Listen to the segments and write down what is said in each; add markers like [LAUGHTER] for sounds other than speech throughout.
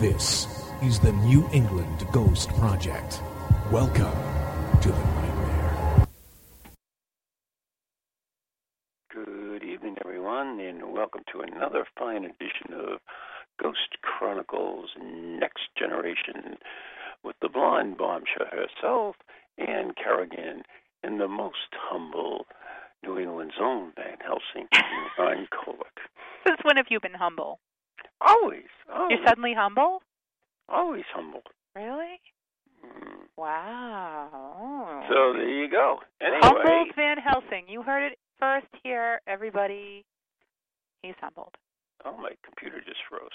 This is the New England Ghost Project. Welcome to the nightmare. Good evening, everyone, and welcome to another fine edition of Ghost Chronicles Next Generation with the blonde bombshell herself, Ann Carrigan, and the most humble New England's own Van Helsing, Ron Kolek. Since when have you been humble? Always, always, You're suddenly humble? always humble. Really? Mm. Wow. So there you go. Anyway, Humbled Van Helsing. You heard it first here, everybody. He's humbled. oh, my computer just froze.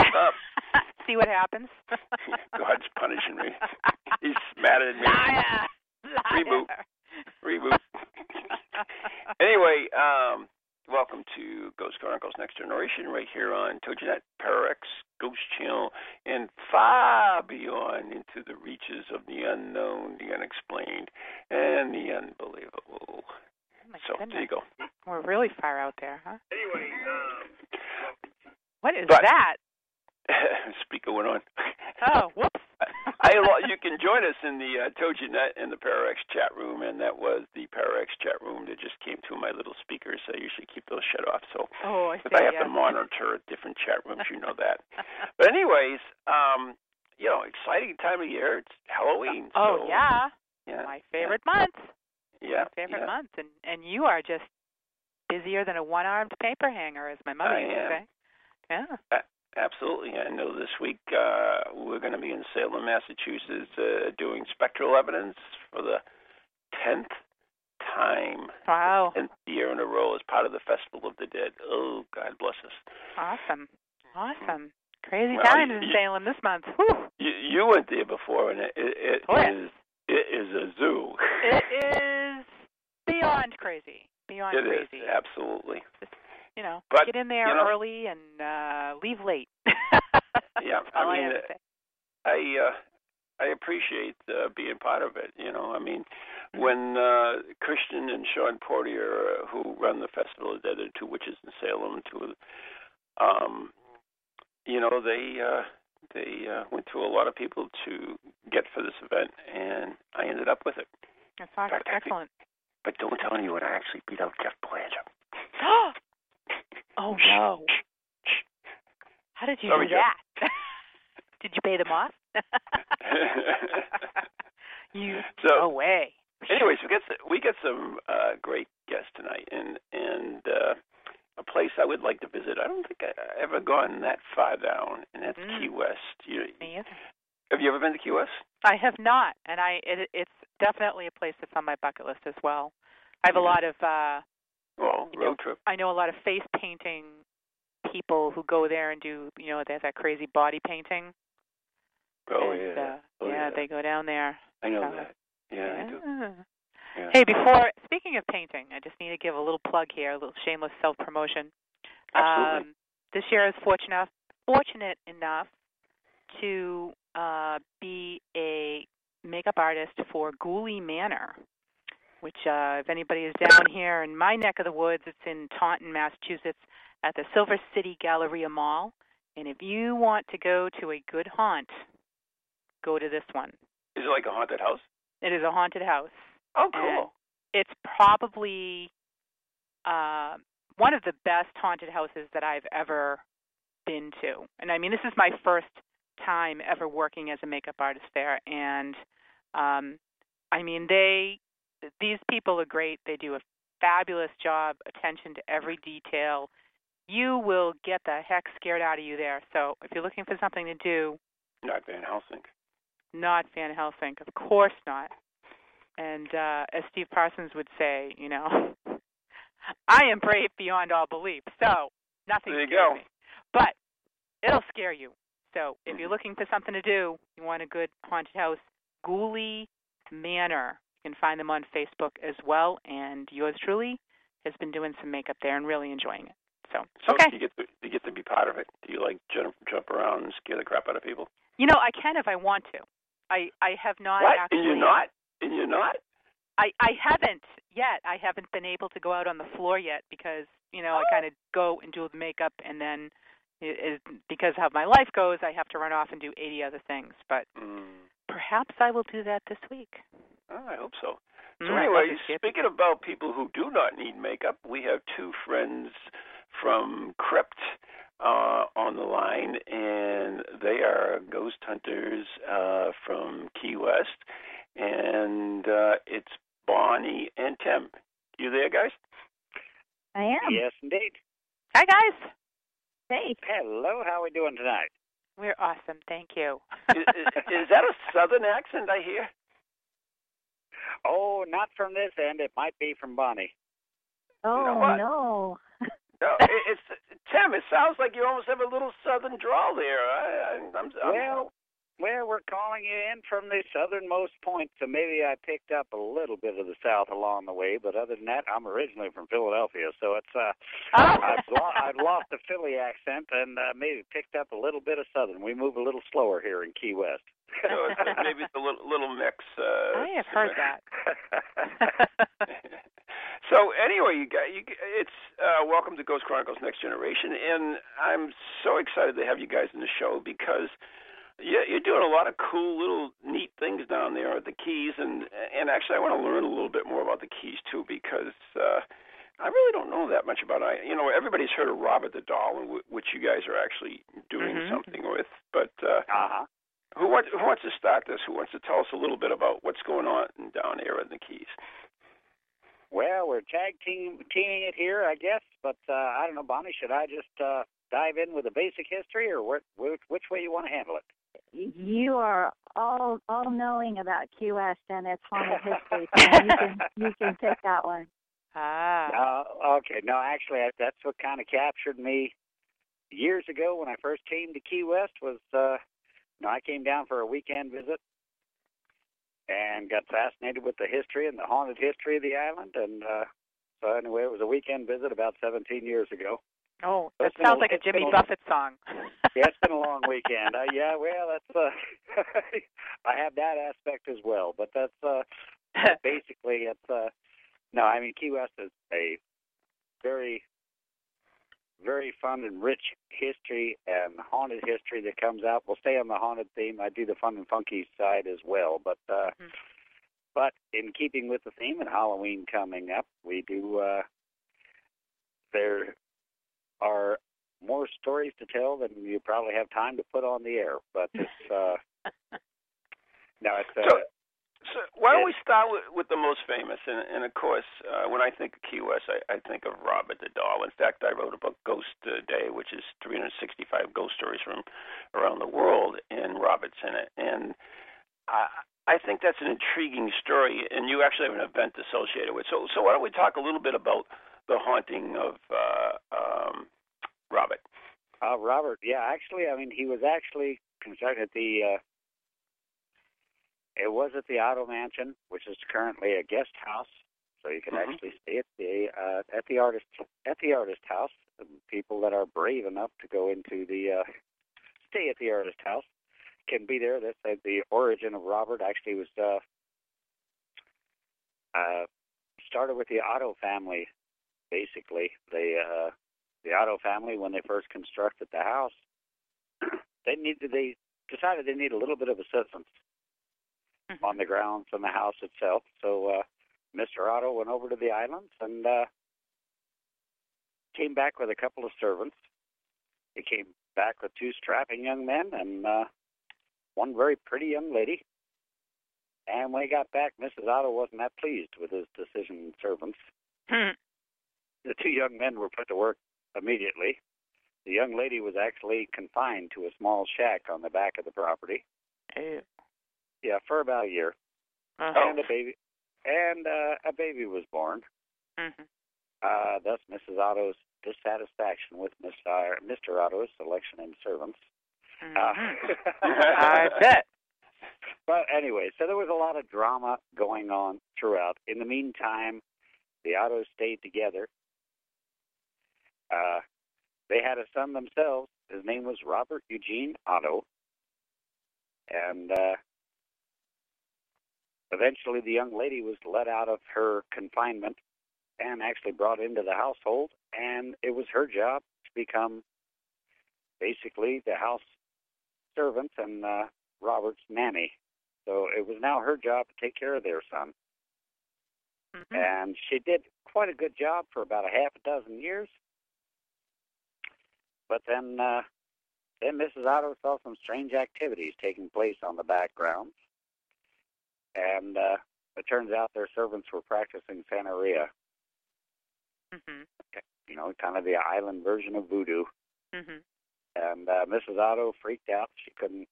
Up. [LAUGHS] See what happens? [LAUGHS] God's punishing me. He's mad at me. Liar! Liar! Reboot. Reboot. [LAUGHS] Anyway, um, welcome to Ghost Chronicles Next Generation right here on TogiNet, Pararex, Ghost Channel, and far beyond into the reaches of the unknown, the unexplained, and the unbelievable. Oh my so there you go. We're really far out there, huh? Anyway, um, What is But- that? [LAUGHS] speaker went on. Oh, whoops. [LAUGHS] I, you can join us in the uh, TogiNet and the Pararex chat room, and that was the Pararex chat room that just came to my little speakers. I usually keep those shut off, so Oh, I see. But I have yeah. to monitor different chat rooms, you know that. [LAUGHS] But anyways, um, you know, exciting time of year. It's Halloween. oh, so, yeah. yeah, My favorite month. yeah, My favorite yeah. month. And and you are just busier than a one-armed paper hanger, as my mother I used to say. Yeah. Absolutely. I know this week uh, we're going to be in Salem, Massachusetts, uh, doing spectral evidence for the tenth time, Wow. tenth year in a row as part of the Festival of the Dead. Oh, God bless us. Awesome. Awesome. Crazy Well, times in Salem this month. Whew. You, you went there before, and it, it, it Oh, yeah. is it is a zoo. It is beyond crazy. Beyond It is, crazy. absolutely. You know, But, get in there you know- early and uh leave late. [LAUGHS] Yeah, I I, mean, have uh, to. I uh, I appreciate uh, being part of it. You know, I mean, Mhm. when uh, Christian and Sean Portier, uh, who run the festival, of Dead and Two Witches in Salem, two, um, you know, they uh, they uh, went through a lot of people to get for this event, and I ended up with it. That's awesome. fact, I think- excellent. But don't tell anyone I actually beat out Jeff Belanger. [GASPS] [LAUGHS] oh no. How did you Sorry, do that? [LAUGHS] did you pay them off? [LAUGHS] you So- no way. Anyways, we get we get some uh, great guests tonight, and and uh, a place I would like to visit. I don't think I ever gone that far down, and that's Mm. Key West. You, Me either. have you ever been to Key West? I have not, and I it, it's definitely a place that's on my bucket list as well. I have a Mhm. lot of uh Well, road know, trip. I know a lot of face painting people who go there and do you know they have that crazy body painting. Oh and, yeah, Uh, oh, yeah, they go down there. I know that. Yeah, I do. Yeah. Yeah. Hey, before speaking of painting, I just need to give a little plug here, a little shameless self promotion. Absolutely. Um, this year I was fortunate enough, fortunate enough to uh, be a makeup artist for Ghoulie Manor, which, uh, if anybody is down here in my neck of the woods, it's in Taunton, Massachusetts, at the Silver City Galleria Mall. And if you want to go to a good haunt, go to this one. Is it like a haunted house? It is a haunted house Oh, And cool. it's probably uh, one of the best haunted houses that I've ever been to. And I mean, this is my first time ever working as a makeup artist there. And um, I mean, they these people are great. They do a fabulous job, attention to every detail. You will get the heck scared out of you there. So if you're looking for something to do, Not Van Helsing. not Van Helsing, of course not. And uh, as Steve Parsons would say, you know, [LAUGHS] I am brave beyond all belief. So nothing There you scares go. me. But it'll scare you. So if you're Mhm. looking for something to do, you want a good haunted house, Ghoulie Manor. You can find them on Facebook as well. And yours truly has been doing some makeup there and really enjoying it. So, So okay. do you get to, you get to be part of it? Do you like jump jump around and scare the crap out of people? You know, I can if I want to. I I have not what? actually. And you're not? And you're not? I I haven't yet. I haven't been able to go out on the floor yet because you know I Oh. kind of go and do the makeup and then it, it, because how my life goes, I have to run off and do 80 other things. But Mm. perhaps I will do that this week. Oh, I hope so. So Mm, anyway, love you, Skip. speaking about people who do not need makeup, we have two friends from Crypt uh, on the line, and they are ghost hunters uh, from Key West, and uh, it's Bonnie and Tim. You there, guys? I am. Yes, indeed. Hi guys, Hey. Hello, how are we doing tonight? we're awesome. Thank you. is, is, is that a Southern accent I hear? Oh, not from this end. It might be from Bonnie. Oh know no. No, [LAUGHS] it, it's Tim. It sounds like you almost have a little Southern drawl there. I, I, I'm, I'm, Well, well, we're calling you in from the southernmost point, so maybe I picked up a little bit of the South along the way. But other than that, I'm originally from Philadelphia, so it's uh, [LAUGHS] I've, lo- I've lost the Philly accent and uh, maybe picked up a little bit of Southern. We move a little slower here in Key West. [LAUGHS] so it's, maybe it's a little, little mix. Uh, I have heard that. [LAUGHS] so anyway, you got you. It's uh, welcome to Ghost Chronicles Next Generation, and I'm so excited to have you guys in the show because yeah, you're doing a lot of cool little neat things down there at the Keys, and and actually I want to learn a little bit more about the Keys too because. uh I really don't know that much about it. You know, everybody's heard of Robert the Doll, which you guys are actually doing Mhm. something with. But uh, uh-huh. Who wants, who wants to start this? Who wants to tell us a little bit about what's going on down here in the Keys? Well, we're tag team teaming it here, I guess. But uh, I don't know, Bonnie. Should I just uh, dive in with the basic history, or what, which, which way you want to handle it? You are all all knowing about Key West and its haunted [LAUGHS] history. So you can you can take that one. ah. Uh, okay, no, actually, I- that's what kind of captured me years ago when I first came to Key West. Was uh, you know, I came down for a weekend visit and got fascinated with the history and the haunted history of the island. And uh, so anyway, it was a weekend visit about 17 years ago. Oh, that sounds a- like a Jimmy a- Buffett song. [LAUGHS] Yeah, it's been a [LAUGHS] long weekend. Uh, yeah, well, that's uh, [LAUGHS] I have that aspect as well, but that's uh, basically it's uh, no, I mean Key West is a very very fun and rich history and haunted history that comes out. We'll stay on the haunted theme. I do the fun and funky side as well, but uh, Mhm. but in keeping with the theme and Halloween coming up, we do. Uh, there are more stories to tell than you probably have time to put on the air, but it's uh, [LAUGHS] no, it's uh, So- So why don't we start with, with the most famous? And, and of course, uh, when I think of Key West, I, I think of Robert the Doll. In fact, I wrote a book, Ghost Day, which is 365 ghost stories from around the world, and Robert's in it. And I, I think that's an intriguing story, and you actually have an event associated with. it. So, so why don't we talk a little bit about the haunting of uh, um, Robert? Uh, Robert, yeah, actually, I mean, he was actually constructed at the. Uh, it was at the Otto Mansion, which is currently a guest house, so you can Mhm. actually stay at the uh, at the artist at the artist house. The people that are brave enough to go into the uh, [LAUGHS] stay at the artist house can be there. That's uh, the origin of Robert. Actually, was uh, uh, started with the Otto family. Basically, the uh, the Otto family when they first constructed the house, [CLEARS THROAT] they needed they decided they need a little bit of assistance Mhm. on the grounds and the house itself. So uh, Mr. Otto went over to the islands and uh, came back with a couple of servants. He came back with two strapping young men and uh, one very pretty young lady. And when he got back, Mrs. Otto wasn't that pleased with his decision and servants. Hmm. The two young men were put to work immediately. The young lady was actually confined to a small shack on the back of the property. Yeah, for about a year. Uh-huh. And a baby and uh, a baby was born. Mhm. Uh, thus Mrs. Otto's dissatisfaction with Mr. Mr. Otto's selection and servants. Mhm. Uh, [LAUGHS] I bet. [LAUGHS] But anyway, so there was a lot of drama going on throughout. In the meantime, the Ottos stayed together. Uh, they had a son themselves. His name was Robert Eugene Otto. And uh, eventually the young lady was let out of her confinement and actually brought into the household. And it was her job to become basically the house servant and uh, Robert's nanny. So it was now her job to take care of their son. Mhm. And she did quite a good job for about a half a dozen years. But then, uh, then Mrs. Otto saw some strange activities taking place on the background, and uh, it turns out their servants were practicing Santeria. Mhm. You know, kind of the island version of voodoo. Mhm. And uh, Mrs. Otto freaked out. She couldn't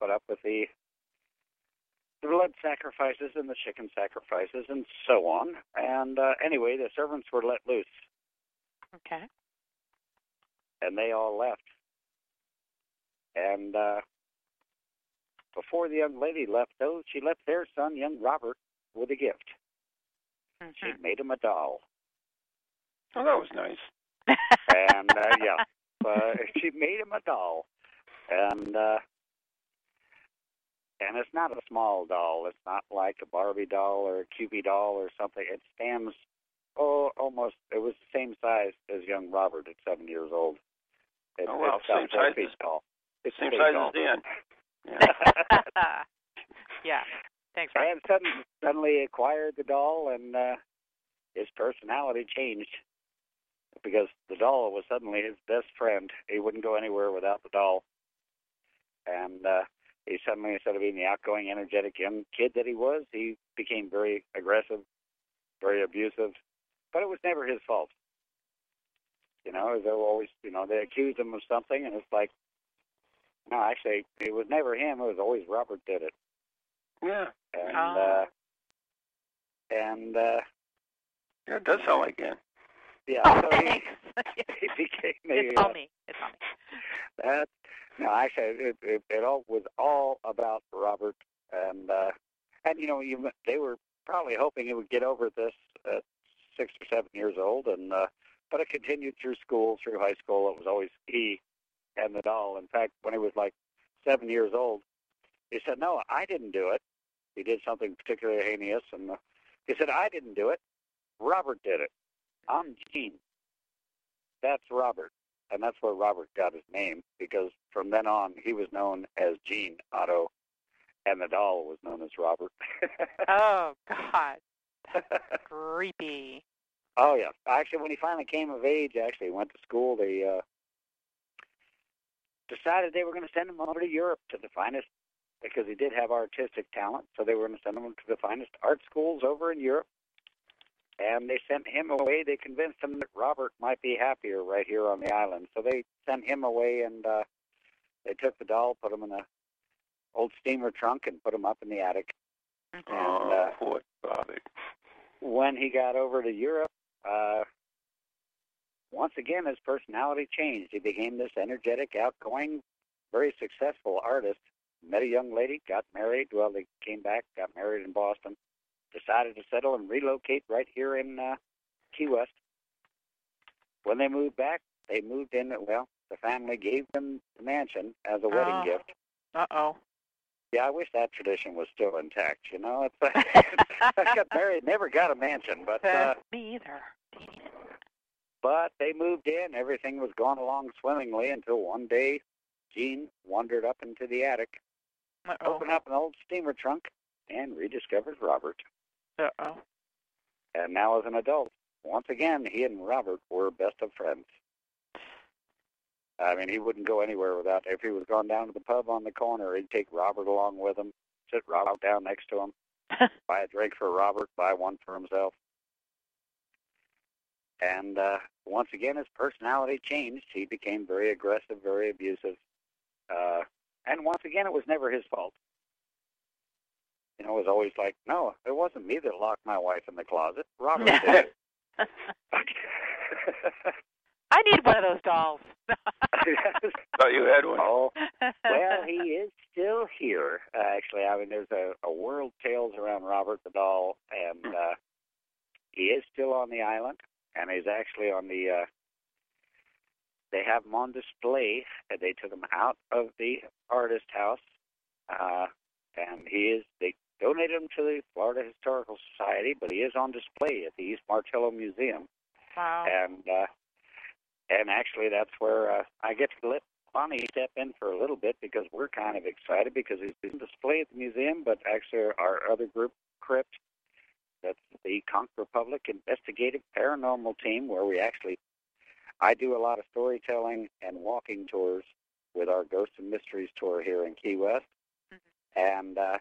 put up with the the blood sacrifices and the chicken sacrifices and so on. And uh, anyway, the servants were let loose, Okay. and they all left. And uh, before the young lady left, though, she left their son, young Robert, with a gift. She Mhm. made him a doll. Oh, that was nice. and uh, yeah, [LAUGHS] uh, she made him a doll, and uh, and it's not a small doll. It's not like a Barbie doll or a Kewpie doll or something. It stands oh almost. It was the same size as young Robert at seven years old. It, Oh, wow, it's got same a four size as- tall. It's Same size doll. as Dan. Yeah. [LAUGHS] yeah. Thanks, Ron. and suddenly, suddenly acquired the doll, and uh, his personality changed because the doll was suddenly his best friend. He wouldn't go anywhere without the doll, and uh, he suddenly, instead of being the outgoing, energetic young kid that he was, he became very aggressive, very abusive. But it was never his fault. You know, they always, you know, they accused him of something, and it's like, no, actually, it was never him. It was always Robert did it. Yeah. And Oh. uh, and uh, Yeah, it does sound like Dan. yeah, Oh, so he, thanks. [LAUGHS] he [LAUGHS] became it's a all uh, me. It's all me. that. No, actually, it, it it all was all about Robert, and uh, and you know, you they were probably hoping he would get over this at six or seven years old, and uh, but it continued through school, through high school. It was always he and the doll. In fact, when he was like seven years old, he said, "No, I didn't do it." He did something particularly heinous, and uh, he said, "I didn't do it. Robert did it. I'm Gene. That's Robert." And that's where Robert got his name because from then on he was known as Gene Otto, and the doll was known as Robert. [LAUGHS] Oh God, that's [LAUGHS] creepy. Oh yeah. Actually, when he finally came of age, actually went to school. They uh, decided they were going to send him over to Europe to the finest because he did have artistic talent. So they were going to send him to the finest art schools over in Europe. And they sent him away. They convinced him that Robert might be happier right here on the island. So they sent him away, and uh, they took the doll, put him in a old steamer trunk, and put him up in the attic. And Oh, uh, poor Bobby. when he got over to Europe, uh, once again his personality changed. He became this energetic, outgoing, very successful artist. Met a young lady, got married. Well, they came back, got married in Boston. Decided to settle and relocate right here in uh, Key West. When they moved back, they moved in. Well, the family gave them the mansion as a wedding Oh. gift. Uh oh. Yeah, I wish that tradition was still intact. You know, it's, [LAUGHS] [LAUGHS] I got married, never got a mansion, but uh, Me either. But they moved in. Everything was going along swimmingly until one day Gene wandered up into the attic, Uh-oh. opened up an old steamer trunk, and rediscovered Robert. Uh-oh. And now as an adult, once again, he and Robert were best of friends. I mean, he wouldn't go anywhere without, if he was going down to the pub on the corner, he'd take Robert along with him, sit Robert down next to him, [LAUGHS] buy a drink for Robert, buy one for himself. And uh, once again, his personality changed. He became very aggressive, very abusive. Uh, and once again, it was never his fault. You know, it was always like, no, it wasn't me that locked my wife in the closet. Robert [LAUGHS] did it. I need one of those dolls. [LAUGHS] Thought you had one. oh, [LAUGHS] well, he is still here. Uh, actually, I mean, there's a, a world tales around Robert the doll, and uh, he is still on the island, and he's actually on the. Uh, they have him on display. Uh, They took him out of the artist house, uh, and he is. They donated him to the Florida Historical Society, but he is on display at the East Martello Museum wow. and uh, and actually that's where uh, I get to let Bonnie step in for a little bit because we're kind of excited because it's been displayed at the museum, but actually our other group, Crypt, that's the Conch Republic Investigative Paranormal Team, where we actually, I do a lot of storytelling and walking tours with our Ghosts and Mysteries tour here in Key West. Mm-hmm. And uh,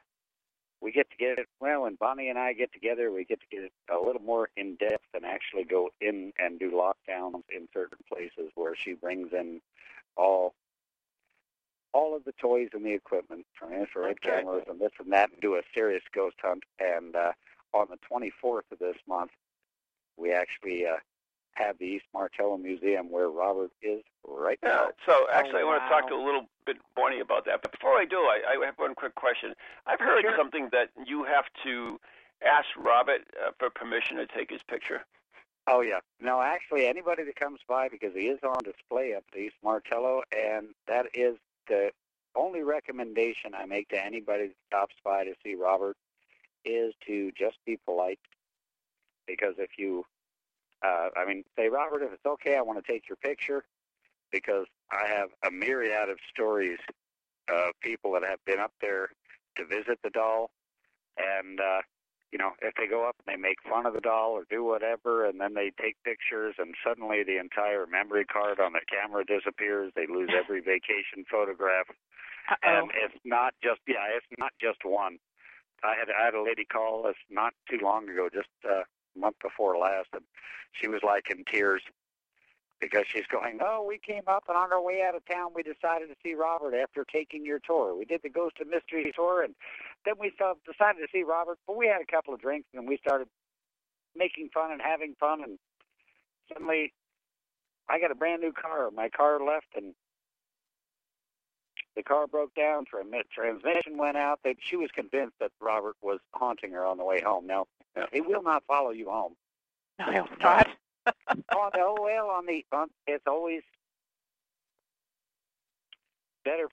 we get to get it, well, when Bonnie and I get together, we get to get it a little more in depth and actually go in and do lockdowns in certain places where she brings in all all of the toys and the equipment from infrared okay. cameras and this and that and do a serious ghost hunt. And uh, on the 24th of this month, we actually uh, have the East Martello Museum where Robert is right now. Yeah, so actually, oh, I want to talk to a little bit Bonnie about that. But before I do, I, I have one quick question. I've heard sure. something that you have to ask Robert uh, for permission to take his picture. Oh yeah. No, actually, anybody that comes by because he is on display up at East Martello, and that is the only recommendation I make to anybody that stops by to see Robert is to just be polite. Because if you, uh, I mean, say Robert, if it's okay, I want to take your picture, because I have a myriad of stories of people that have been up there to visit the doll, and uh, you know, if they go up and they make fun of the doll or do whatever, and then they take pictures, and suddenly the entire memory card on the camera disappears, they lose every vacation photograph. Uh-oh. And it's not just yeah, it's not just one. I had I had a lady call us not too long ago, just a month before last, and she was like in tears because she's going, oh, we came up and on our way out of town, we decided to see Robert after taking your tour. We did the Ghost of Mystery tour, and then we decided to see Robert, but we had a couple of drinks, and we started making fun and having fun, and suddenly I got a brand new car. My car left, and the car broke down. Transmission went out. That she was convinced that Robert was haunting her on the way home. Now, he will not follow you home. No, I hope not [LAUGHS] oh no, well on the on, it's always better.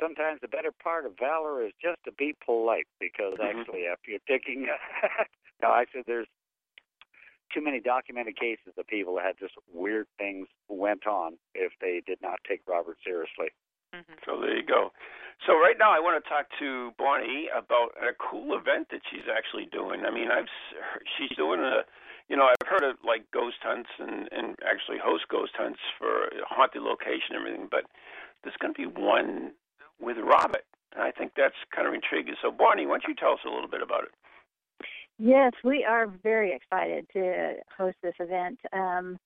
Sometimes the better part of valor is just to be polite, because mm-hmm. actually, after you're taking, [LAUGHS] no, I said there's too many documented cases of people that had just weird things went on if they did not take Robert seriously. Mm-hmm. So there you go. So right now, I want to talk to Bonnie about a cool event that she's actually doing. I mean, I've she's doing a you know, I've heard of like ghost hunts and and actually host ghost hunts for haunted location and everything, but there's going to be one with Robert. And I think that's kind of intriguing. So, Bonnie, why don't you tell us a little bit about it? Yes, we are very excited to host this event. Um,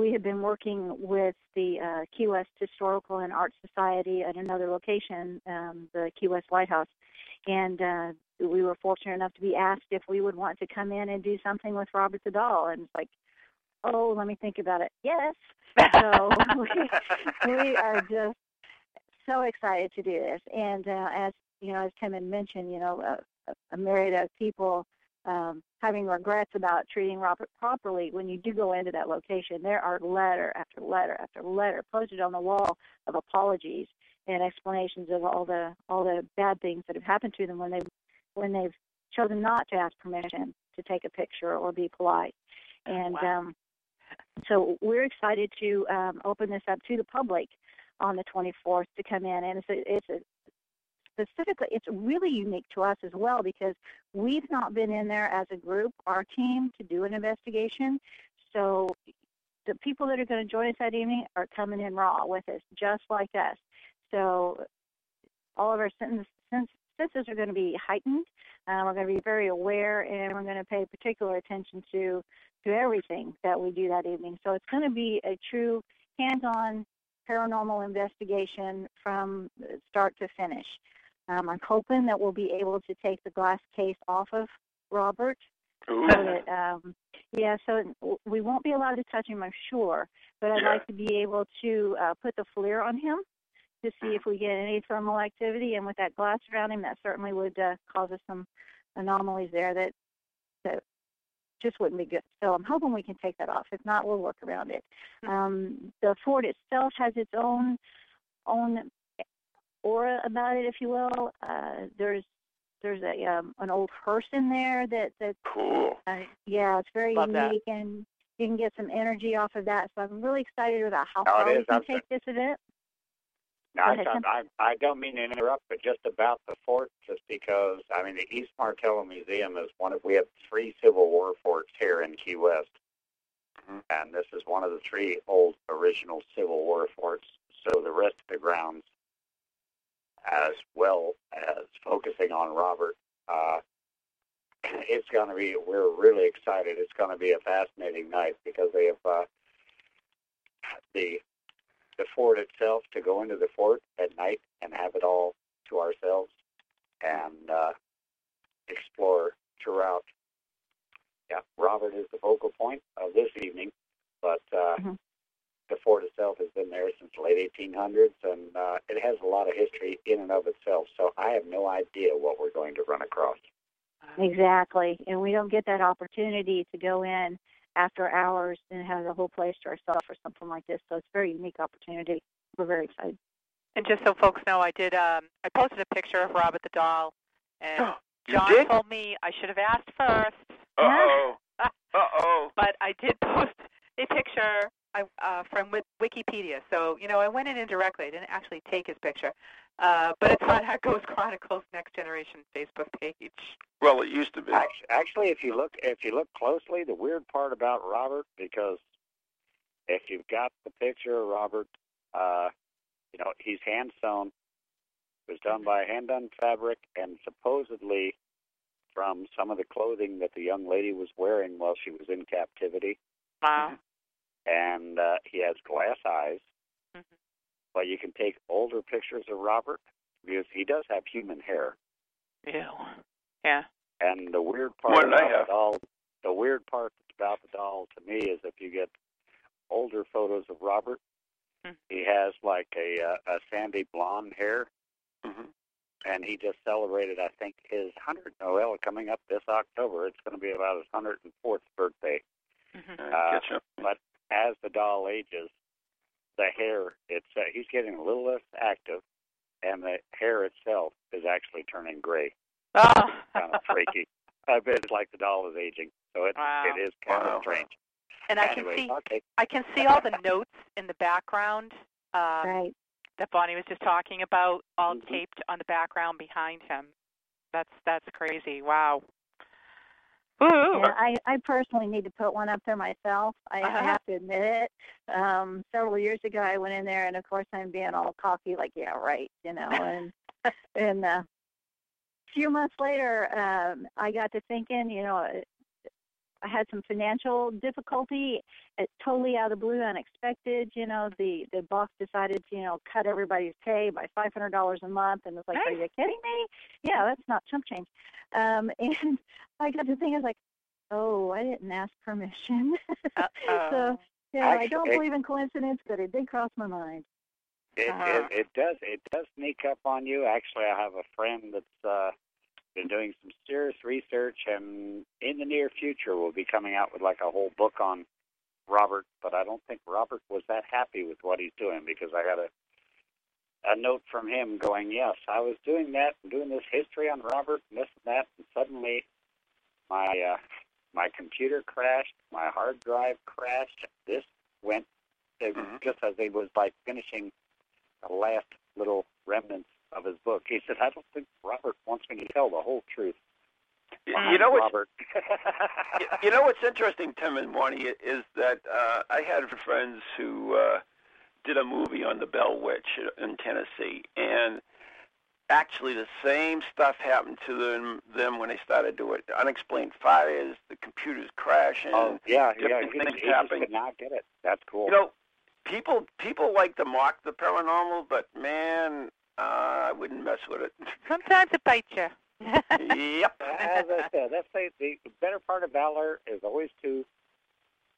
we have been working with the uh, Key West Historical and Art Society at another location, um, the Key West Lighthouse, and uh, we were fortunate enough to be asked if we would want to come in and do something with Robert the Doll, and it's like, oh, let me think about it. Yes. So [LAUGHS] we, we are just so excited to do this, and uh, as you know, as Tim had mentioned, you know, a, a myriad of people um, having regrets about treating Robert properly. When you do go into that location, there are letter after letter after letter posted on the wall of apologies and explanations of all the all the bad things that have happened to them when they when they've chosen not to ask permission to take a picture or be polite. And wow. um, so we're excited to um, open this up to the public on the 24th to come in, and it's a, it's a specifically it's really unique to us as well because we've not been in there as a group, our team, to do an investigation. So the people that are going to join us that evening are coming in raw with us, just like us. So all of our senses are going to be heightened. Uh, we're going to be very aware, and we're going to pay particular attention to to everything that we do that evening. So it's going to be a true hands-on paranormal investigation from start to finish. Um, I'm hoping that we'll be able to take the glass case off of Robert. Ooh. So that, um, yeah, so we won't be allowed to touch him, I'm sure, but I'd yeah. like to be able to uh, put the FLIR on him to see if we get any thermal activity. And with that glass around him, that certainly would uh, cause us some anomalies there that that just wouldn't be good. So I'm hoping we can take that off. If not, we'll work around it. Hmm. Um, the fort itself has its own own aura about it, if you will. Uh, there's there's a um, an old hearse in there that that cool. Uh, yeah, it's very Love unique that. and you can get some energy off of that. So I'm really excited about how Oh, far we can I've take this event. No, I, I, I don't mean to interrupt, but just about the fort, just because I mean the East Martello Museum is one of we have three Civil War forts here in Key West, mm-hmm. and this is one of the three old original Civil War forts. So the rest of the grounds, as well as focusing on Robert, uh, [CLEARS THROAT] it's going to be. We're really excited. It's going to be a fascinating night because they have uh, the the fort itself to go into the fort at night and have it all to ourselves and uh, explore throughout. Yeah, Robert is the focal point of this evening, but uh, mm-hmm. The fort itself has been there since the late 1800s, and uh, it has a lot of history in and of itself. So I have no idea what we're going to run across. Exactly, and we don't get that opportunity to go in after hours and have the whole place to ourselves for something like this. So it's a very unique opportunity. We're very excited. And just so folks know, I did. Um, I posted a picture of Robert the doll, and [GASPS] John did? told me I should have asked first. Uh oh. [LAUGHS] uh oh. But I did post a picture I, uh, from Wikipedia. So you know, I went in indirectly. I didn't actually take his picture, uh, but it's on our Ghost Chronicles Next Generation Facebook page. Well, it used to be. Actually, if you look if you look closely, the weird part about Robert, because if you've got the picture of Robert, uh, you know he's hand sewn. It was done by hand done fabric, and supposedly from some of the clothing that the young lady was wearing while she was in captivity. Wow. And uh, he has glass eyes. Mm-hmm. But you can take older pictures of Robert because he does have human hair. Ew. Yeah. And the weird part about the doll, the weird part about the doll to me is if you get older photos of Robert, mm-hmm. he has like a uh, a sandy blonde hair, mm-hmm. and he just celebrated, I think, his hundred Noel coming up this October. It's going to be about his hundred and fourth birthday. Mm-hmm. Uh, but as the doll ages, the hair it's uh, he's getting a little less active, and the hair itself is actually turning gray. Oh. kind of freaky. I bet it's like the doll is aging, so it wow. it is kind wow. of strange. And I anyway, can see okay. I can see all the notes in the background um, right. that Bonnie was just talking about, all mm-hmm. taped on the background behind him. That's that's crazy. Wow. Ooh. I, I personally need to put one up there myself. I, uh-huh. I have to admit it. Um, several years ago, I went in there, and of course, I'm being all cocky, like, yeah, right, you know. [LAUGHS] And and uh, a few months later, um, I got to thinking, you know, I had some financial difficulty, it, totally out of the blue, unexpected. You know, the the boss decided to, you know, cut everybody's pay by five hundred dollars a month, and it's like, are you kidding me? Yeah, that's not chump change. Um, [LAUGHS] and I got to think, I was like, oh, I didn't ask permission. [LAUGHS] so, yeah, Actually, I don't believe in coincidence, but it did cross my mind. It, Uh-huh. it it does it does sneak up on you. Actually, I have a friend that's uh, been doing some serious research, and in the near future we'll be coming out with like a whole book on Robert. But I don't think Robert was that happy with what he's doing because I got a a note from him going, yes, I was doing that and doing this history on Robert and this and that, and suddenly my uh, my computer crashed, my hard drive crashed. This went it, Mhm. just as he was like finishing the last little remnants of his book. He said, I don't think Robert wants me to tell the whole truth. You know what's Robert. [LAUGHS] you- know what's interesting, Tim and Bonnie, is that uh, I had friends who uh, did a movie on the Bell Witch in Tennessee, and actually the same stuff happened to them them when they started doing it. Unexplained fires, the computers crashing. oh yeah, yeah. He, things he happening. could not get it. That's cool. You know, people people like to mock the paranormal, but man, uh, I wouldn't mess with it. [LAUGHS] Sometimes it bites you. [LAUGHS] yep. As I said, that's the, the better part of valor is always to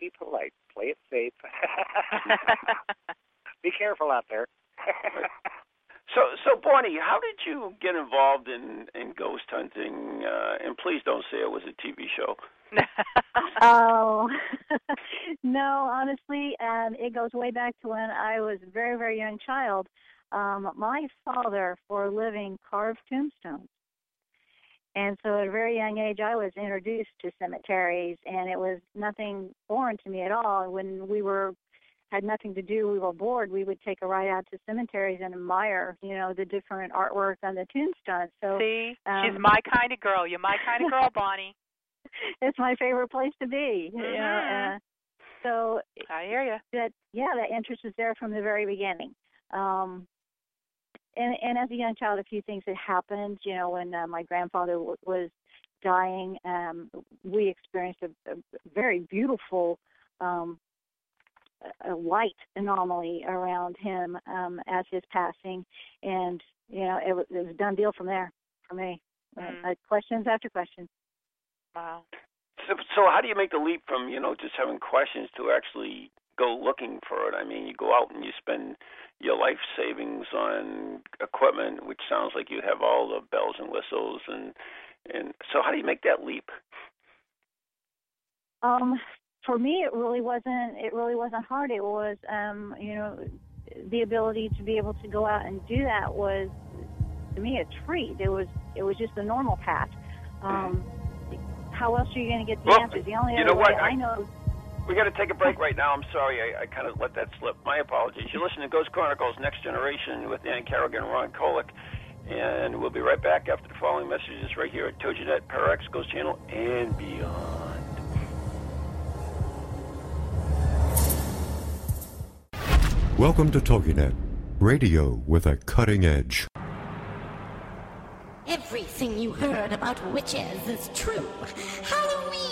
be polite, play it safe. [LAUGHS] be careful out there. So, so Bonnie, how did you get involved in in ghost hunting? Uh, and please don't say it was a TV show. oh no, honestly, um, it goes way back to when I was a very, very young child. Um, my father, for a living, carved tombstones. And so at a very young age, I was introduced to cemeteries, and it was nothing foreign to me at all. When we were had nothing to do, we were bored, we would take a ride out to cemeteries and admire, you know, the different artwork on the tombstones. So See, um, she's my kind of girl. You're my kind of girl, [LAUGHS] Bonnie. it's my favorite place to be. You know, Mhm. uh, so I hear you. that yeah, that interest was there from the very beginning. Um, and and as a young child, a few things had happened. You know, when uh, my grandfather w- was dying, um, we experienced a, a very beautiful um, a light anomaly around him um, as his passing, and you know, it was, it was a done deal from there for me. Mm. Uh, questions after questions. Wow. So, so how do you make the leap from you know just having questions to actually go looking for it? I mean, you go out and you spend your life savings on equipment, which sounds like you have all the bells and whistles, and and so how do you make that leap? Um, for me, it really wasn't. It really wasn't hard. It was, um, you know, the ability to be able to go out and do that was, to me, a treat. It was. It was just a normal path. Um, how else are you going to get the Well, answers? The only you other know what? way I- I know. We got to take a break right now. I'm sorry, I, I kind of let that slip. My apologies. You're listening to Ghost Chronicles Next Generation with Ann Carrigan and Ron Kolek. And we'll be right back after the following messages right here at TogiNet, Parax Ghost Channel, and beyond. Welcome to TogiNet, radio with a cutting edge. Everything you heard about witches is true. Halloween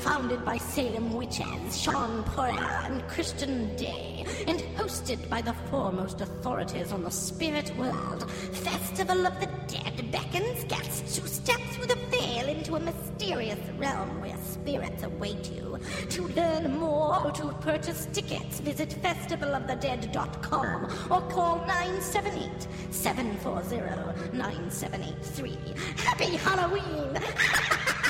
founded by Salem witches Sean Poyer and Christian Day, and hosted by the foremost authorities on the spirit world. Festival of the Dead beckons guests to step through the veil into a mysterious realm where spirits await you. To learn more or to purchase tickets, visit festivalofthedead.com or call 978 740 9783. Happy Halloween! [LAUGHS]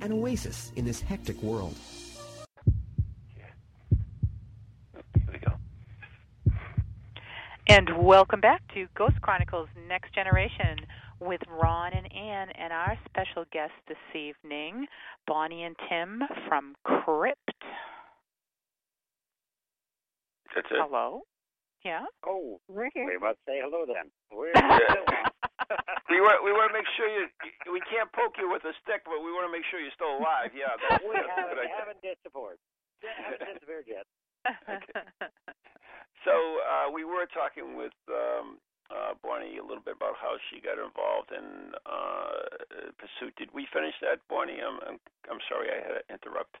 an oasis in this hectic world. Here we go. And welcome back to Ghost Chronicles Next Generation with Ron and Ann and our special guest this evening, Bonnie and Tim from Crypt. That's it. Hello? Yeah? Oh, We're here. we must say hello then. We're [LAUGHS] We want we want to make sure you. We can't poke you with a stick, but we want to make sure you're still alive. Yeah, that's, we that's haven't, good idea. haven't disappeared. Haven't disappeared yet. So uh, we were talking with um, uh, Bonnie a little bit about how she got involved in uh, pursuit. Did we finish that, Bonnie? I'm I'm, I'm sorry I had to interrupt.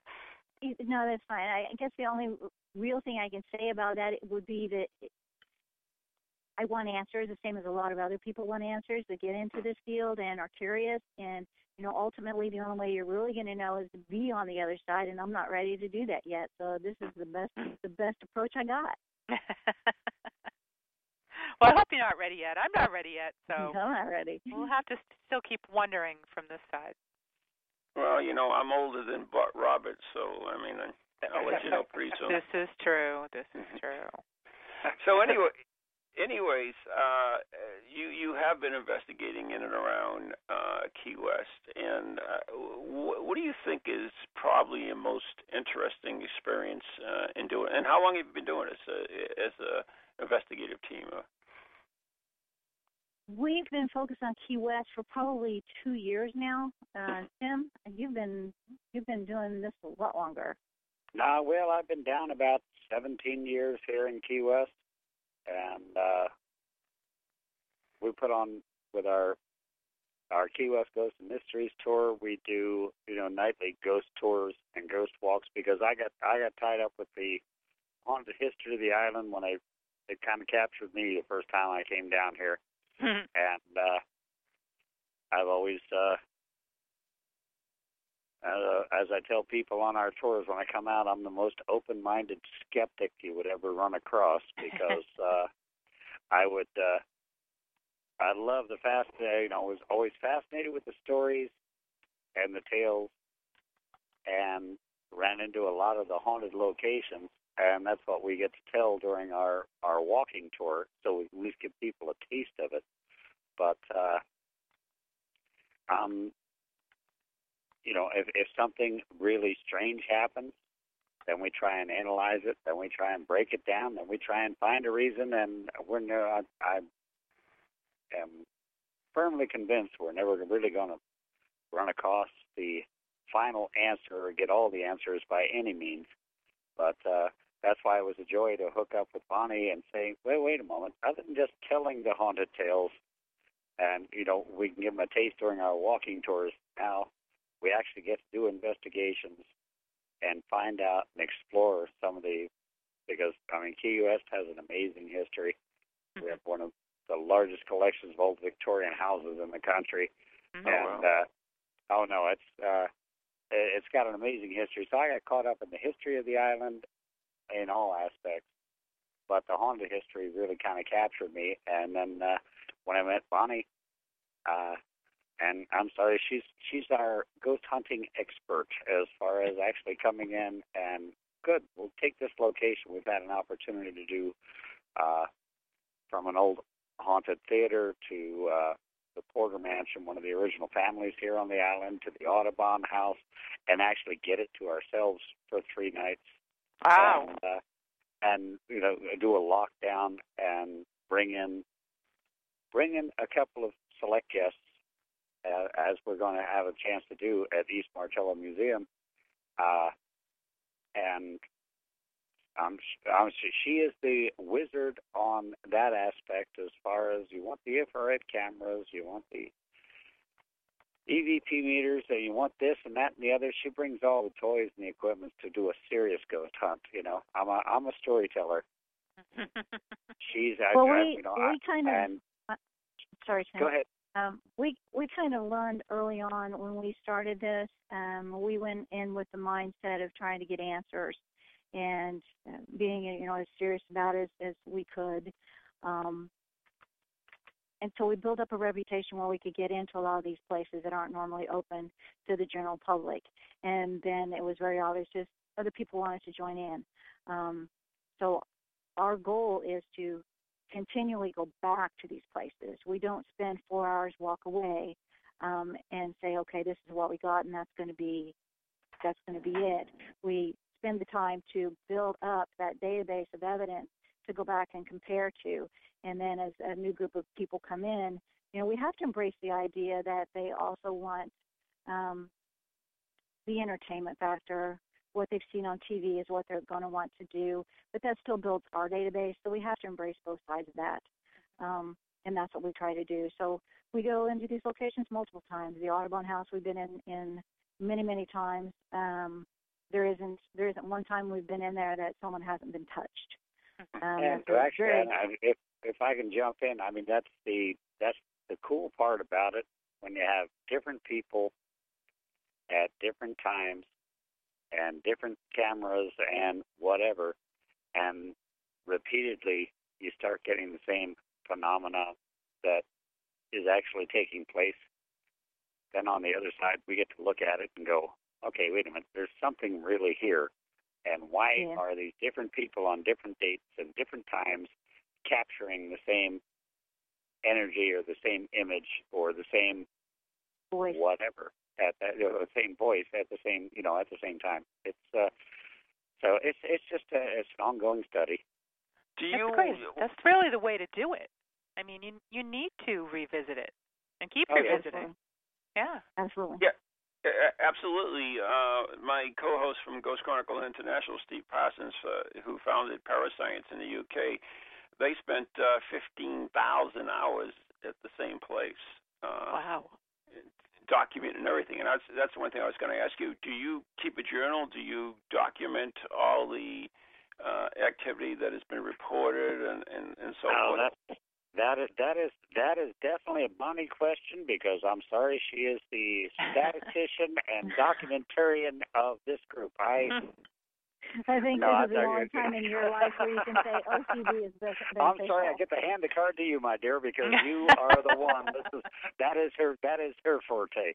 No, that's fine. I guess the only real thing I can say about that would be that I want answers, the same as a lot of other people want answers that get into this field and are curious. And you know, ultimately, the only way you're really going to know is to be on the other side. And I'm not ready to do that yet. So this is the best, the best approach I got. [LAUGHS] well, I hope you're not ready yet. I'm not ready yet, so [LAUGHS] I'm not ready. we'll have to still keep wondering from this side. Well, you know, I'm older than Bart Roberts, so I mean, I, I'll let you know pretty [LAUGHS] soon. This is true. This is Mhm. true. [LAUGHS] So anyway, anyways, uh, you you have been investigating in and around uh, Key West, and uh, wh- what do you think is probably your most interesting experience uh, in doing? And how long have you been doing this uh, as a investigative team? Uh, We've been focused on Key West for probably two years now. Uh, Tim, you've been you've been doing this a lot longer. Nah, well, I've been down about 17 years here in Key West, and uh, we put on with our our Key West Ghost and Mysteries tour. We do you know nightly ghost tours and ghost walks because I got I got tied up with the haunted history of the island when I it kind of captured me the first time I came down here [LAUGHS] and uh, I've always, uh, uh, as I tell people on our tours when I come out, I'm the most open-minded skeptic you would ever run across [LAUGHS] because uh, I would, uh, I love the fast, uh, you know, was always fascinated with the stories and the tales, and ran into a lot of the haunted locations and that's what we get to tell during our our walking tour. So we at least give people a taste of it. But uh, um, you know, if if something really strange happens, then we try and analyze it. Then we try and break it down. Then we try and find a reason. And we're never, I, I am firmly convinced we're never really going to run across the final answer or get all the answers by any means. But uh, that's why it was a joy to hook up with Bonnie and say, wait, wait a moment. Other than just telling the haunted tales, and you know, we can give them a taste during our walking tours. Now, we actually get to do investigations and find out and explore some of the, because I mean, Key West has an amazing history. Mm-hmm. We have one of the largest collections of old Victorian houses in the country, mm-hmm. and oh, wow. uh, oh no, it's uh, it's got an amazing history. So I got caught up in the history of the island in all aspects. But the haunted history really kind of captured me. And then uh, when I met Bonnie, uh, and I'm sorry, she's she's our ghost hunting expert as far as actually coming in and good. We'll take this location. We've had an opportunity to do uh, from an old haunted theater to uh, the Porter Mansion, one of the original families here on the island, to the Audubon House, and actually get it to ourselves for three nights Wow. and, uh, and you know do a lockdown and bring in bring in a couple of select guests uh, as we're going to have a chance to do at East Martello Museum, uh, and um, um, she is the wizard on that aspect as far as you want the infrared cameras, you want the EVP meters, and you want this and that and the other. She brings all the toys and the equipment to do a serious ghost hunt. You know, I'm a I'm a storyteller. [LAUGHS] She's well, I, we you know, we kind of and uh, sorry, Tim. go ahead. Um, we we kind of learned early on when we started this. Um, we went in with the mindset of trying to get answers and uh, being you know as serious about it as, as we could. Um, and so we built up a reputation where we could get into a lot of these places that aren't normally open to the general public. And then it was very obvious just other people wanted to join in. Um, so our goal is to continually go back to these places. We don't spend four hours, walk away, um, and say, okay, this is what we got, and that's going to be that's going to be it. We spend the time to build up that database of evidence to go back and compare to. And then as a new group of people come in, you know, we have to embrace the idea that they also want um, the entertainment factor. What they've seen on TV is what they're going to want to do, but that still builds our database. So we have to embrace both sides of that, um, and that's what we try to do. So we go into these locations multiple times. The Audubon House we've been in in many many times. Um, there isn't there isn't one time we've been in there that someone hasn't been touched. Um, and so actually, very, I, if if I can jump in, I mean that's the that's the cool part about it when you have different people at different times and different cameras and whatever, and repeatedly you start getting the same phenomena that is actually taking place. Then on the other side, we get to look at it and go, okay, wait a minute, there's something really here. And why Yeah. are these different people on different dates and different times capturing the same energy or the same image or the same voice. whatever at that you know, the same voice at the same you know at the same time. It's uh, so it's it's just a, it's an ongoing study. Do That's you? great. That's really the way to do it. I mean, you you need to revisit it and keep Oh, yeah. revisiting. Yeah. Absolutely. Yeah. A- Absolutely. Uh, my co-host from Ghost Chronicle International, Steve Parsons, uh, who founded Parascience in the UK, they spent uh, 15,000 hours at the same place, uh, Wow. documenting everything. And that's, that's one thing I was going to ask you. Do you keep a journal? Do you document all the uh, activity that has been reported and, and, and so Oh, forth? that that is that is that is definitely a Bonnie question because I'm sorry she is the statistician and documentarian of this group. I [LAUGHS] I think No, this is a long time in your life where you can say OCD is best. [LAUGHS] I'm sorry I get to hand the card to you, my dear, because you [LAUGHS] are the one. This is that is her that is her forte.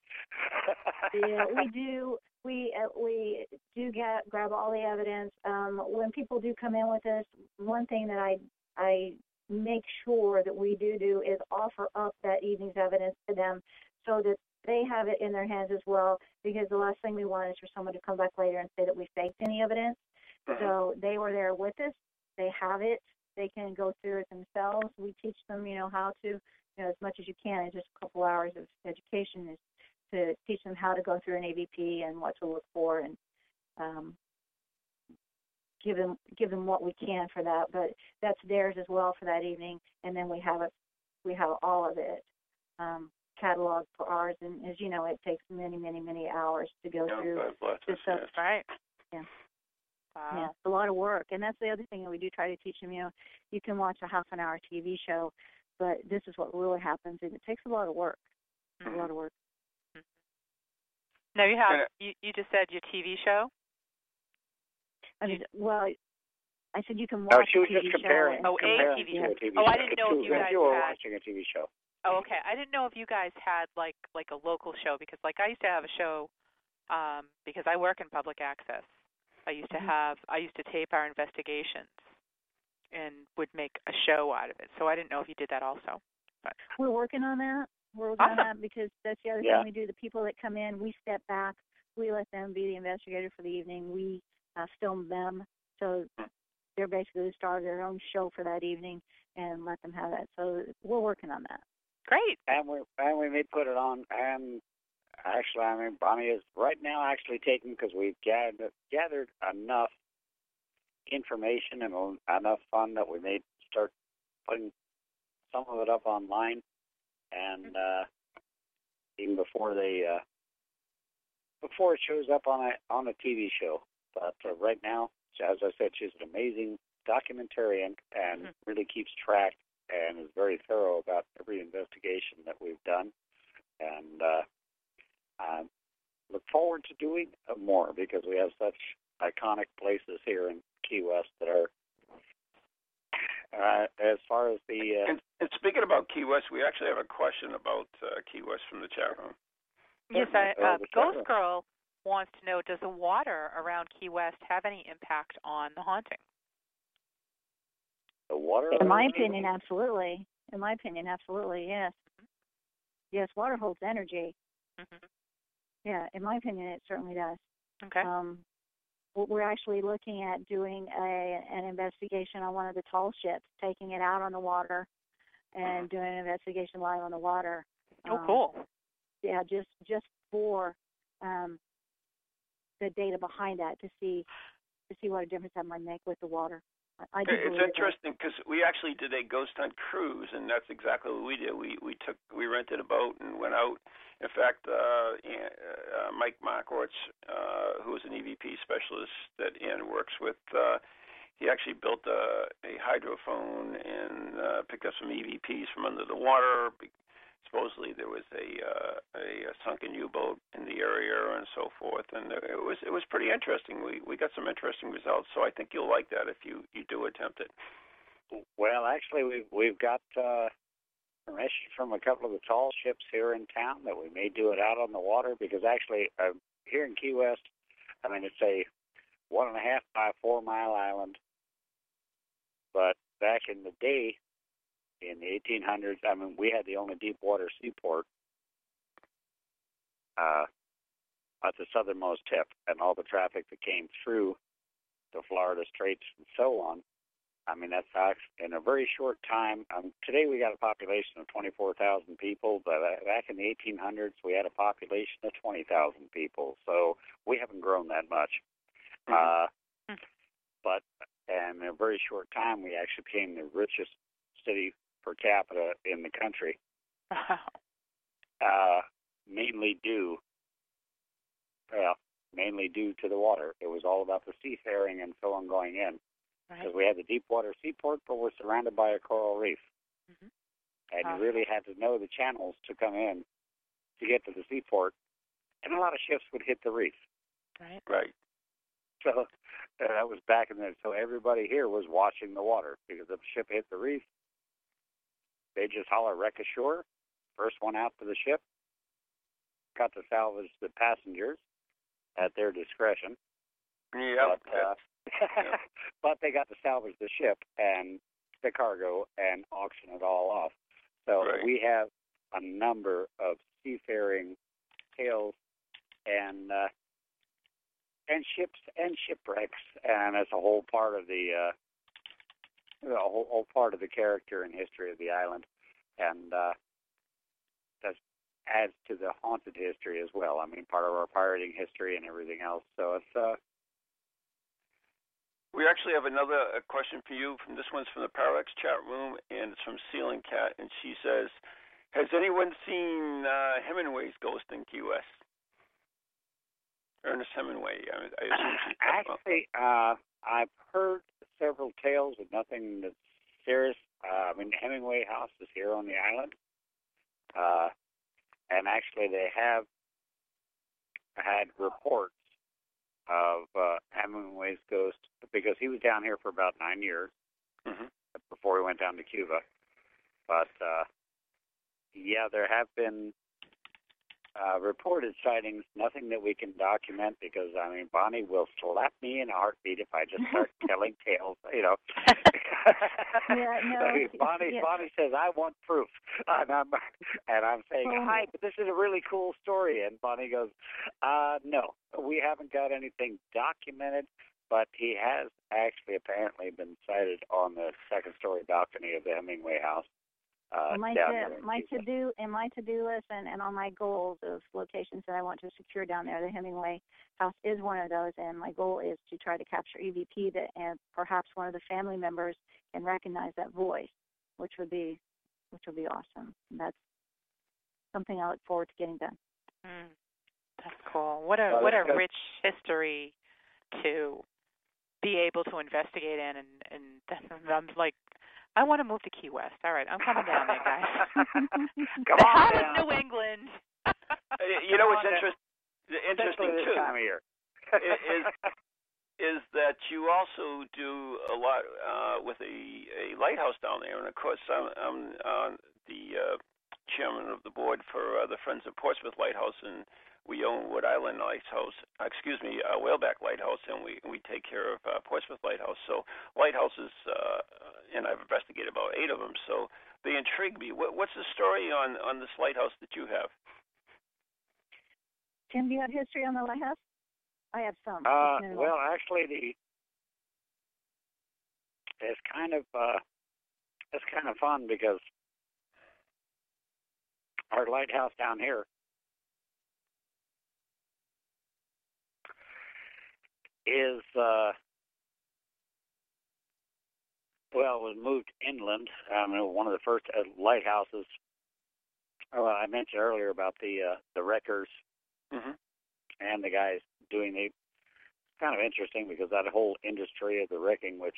yeah, we [LAUGHS] do. We uh, we do get grab all the evidence. Um, when people do come in with us, one thing that I I make sure that we do do is offer up that evening's evidence to them, so that they have it in their hands as well. Because the last thing we want is for someone to come back later and say that we faked any evidence. So they were there with us. They have it. They can go through it themselves. We teach them, you know, how to, you know, as much as you can in just a couple hours of education is to teach them how to go through an EVP and what to look for and um, give them give them what we can for that. But that's theirs as well for that evening, and then we have it we have all of it um, cataloged for ours. And as you know, it takes many many many hours to go Yeah, through God bless us, yes. Right. Yeah. Wow. Yeah, it's a lot of work, and that's the other thing that we do try to teach them. You know, you can watch a half an hour TV show, but this is what really happens, and it takes a lot of work. A mm-hmm. lot of work. Mm-hmm. Now you have And, you, you just said your TV show. I mean, well, I said you can No, watch she was a TV just show. comparing. and- Oh, a comparing TV to show. a TV Oh, I didn't know if you guys you were had- watching a TV show. Oh, okay. I didn't know if you guys had like like a local show because like I used to have a show um because I work in public access. I used to Mhm. have I used to tape our investigations and would make a show out of it. So I didn't know if you did that also. But We're working on that. We're working on that because that's the other Yeah. thing we do. The people that come in, we step back. We let them be the investigator for the evening. We uh, film them, so they're basically the star of their own show for that evening, and let them have that. So we're working on that. Great. And we and we may put it on. And actually, I mean, Bonnie is right now actually taking because we've gathered gathered enough information and enough fun that we may start putting some of it up online, and uh, even before they uh, before it shows up on a on a TV show. But uh, right now, as I said, she's an amazing documentarian and Mhm. really keeps track and is very thorough about every investigation that we've done. And uh, I look forward to doing uh, more because we have such iconic places here in Key West that are, uh, as far as the uh, And, and speaking about Key West, we actually have a question about uh, Key West from the chat room. Yes, I, uh, room. Ghost Girl wants to know: Does the water around Key West have any impact on the haunting? The water. In my opinion, West. absolutely. In my opinion, absolutely. Yes. Yes, water holds energy. hmm Yeah, in my opinion, it certainly does. Okay. Um, we're- we're actually looking at doing a an investigation on one of the tall ships, taking it out on the water, and doing an investigation live on the water. oh, Um, cool. Yeah, just just for um, the data behind that to see to see what a difference that might make with the water. I, It's interesting because we actually did a ghost hunt cruise, and that's exactly what we did. We we took we rented a boat and went out. In fact, uh, uh, Mike Markowitz, uh, who is an EVP specialist that Ian works with, uh, he actually built a, a hydrophone and uh, picked up some EVPs from under the water. Supposedly there was a, uh, a a sunken U-boat in the area and so forth, and it was it was pretty interesting. We we got some interesting results, so I think you'll like that if you you do attempt it. Well, actually, we've we've got uh, permission from a couple of the tall ships here in town that we may do it out on the water because actually uh, here in Key West, I mean it's a one and a half by four mile island, but back in the day, in the 1800s, I mean, we had the only deep water seaport uh, at the southernmost tip, and all the traffic that came through the Florida Straits and so on. I mean, that's in a very short time. Um, today we got a population of 24,000 people, but uh, back in the 1800s we had a population of 20,000 people. So we haven't grown that much. Mm-hmm. Uh, but in a very short time we actually became the richest city per capita in the country. Wow. Uh, mainly due, well, mainly due to the water. It was all about the seafaring and so on going in because Right. we had the deep water seaport, but we're surrounded by a coral reef. Mhm. And Ah. you really had to know the channels to come in to get to the seaport. And a lot of ships would hit the reef. Right. Right. So uh, that was back in there. So everybody here was watching the water because if a ship hit the reef, they just holler wreck ashore. First one out to the ship. Got to salvage the passengers at their discretion. Yeah. But, uh, [LAUGHS] but they got to salvage the ship and the cargo and auction it all off. So Right. we have a number of seafaring tales and uh, and ships and shipwrecks, and it's a whole part of the uh, a whole, whole part of the character and history of the island, and uh, that adds to the haunted history as well. I mean, part of our pirating history and everything else. So it's uh, We actually have another uh, question for you. From this one's from the Parallax chat room, and it's from Ceiling Cat, and she says, "Has anyone seen uh, Hemingway's Ghost in Key West?" Ernest Hemingway. I, I Actually, uh, I've heard several tales, but nothing that's serious. Uh, I mean, Hemingway House is here on the island, uh, and actually they have had reports of uh, Hemingway's ghost because he was down here for about nine years Mhm. before he went down to Cuba. But uh, yeah, there have been uh, reported sightings. Nothing that we can document because I mean Bonnie will slap me in a heartbeat if I just start [LAUGHS] telling tales. You know. Yeah, [LAUGHS] no, Bonnie. yeah. Bonnie says I want proof, [LAUGHS] and I'm and I'm saying Oh. hi, but this is a really cool story. And Bonnie goes, uh, no, we haven't got anything documented. But he has actually apparently been sighted on the second story balcony of the Hemingway house. Uh, my to, here in my Cuba. to do and my to do list and, and on my goals of locations that I want to secure down there, the Hemingway house is one of those and my goal is to try to capture EVP that and perhaps one of the family members can recognize that voice, which would be which would be awesome. And that's something I look forward to getting done. Mm. That's cool. What a Well, what a good. rich history to be able to investigate in, and and [LAUGHS] then I'm like, I want to move to Key West. All right, I'm coming down there, guys. [LAUGHS] Come the [LAUGHS] on down. is New England? [LAUGHS] Uh, you know what's interesting? interesting this too time of year. It is- is that you also do a lot uh, with a, a lighthouse down there, and of course I'm, I'm uh, the uh, chairman of the board for uh, the Friends of Portsmouth Lighthouse, and we own Wood Island Lighthouse. uh, Excuse me, uh, Whaleback Lighthouse, and we we take care of uh, Portsmouth Lighthouse. So lighthouses, uh, and I've investigated about eight of them. So they intrigue me. What, what's the story on on this lighthouse that you have? Tim, do you have history on the lighthouse? I have some. Uh, It's been a well, actually, the it's kind of uh, it's kind of fun because our lighthouse down here is uh, well, it was moved inland. I mean, one of the first uh, lighthouses. Well, I mentioned earlier about the uh, the wreckers Mm-hmm. and the guys doing the kind of interesting because that whole industry of the wrecking, which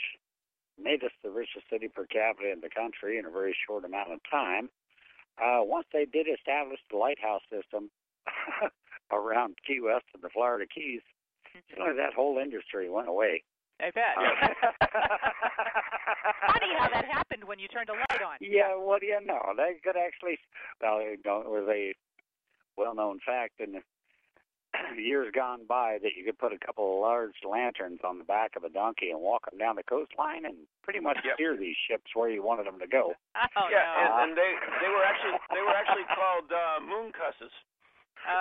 made us the richest city per capita in the country in a very short amount of time. Uh, once they did establish the lighthouse system [LAUGHS] around Key West and the Florida Keys, suddenly that whole industry went away. I bet. Uh, [LAUGHS] Funny how that happened when you turned a light on. Yeah, what do you know? They could actually, well, you know, it was a well-known fact in the [CLEARS THROAT] years gone by that you could put a couple of large lanterns on the back of a donkey and walk them down the coastline and pretty much Yep. steer these ships where you wanted them to go. Oh yeah, no. and, and they they were actually they were actually called uh, moon cussers.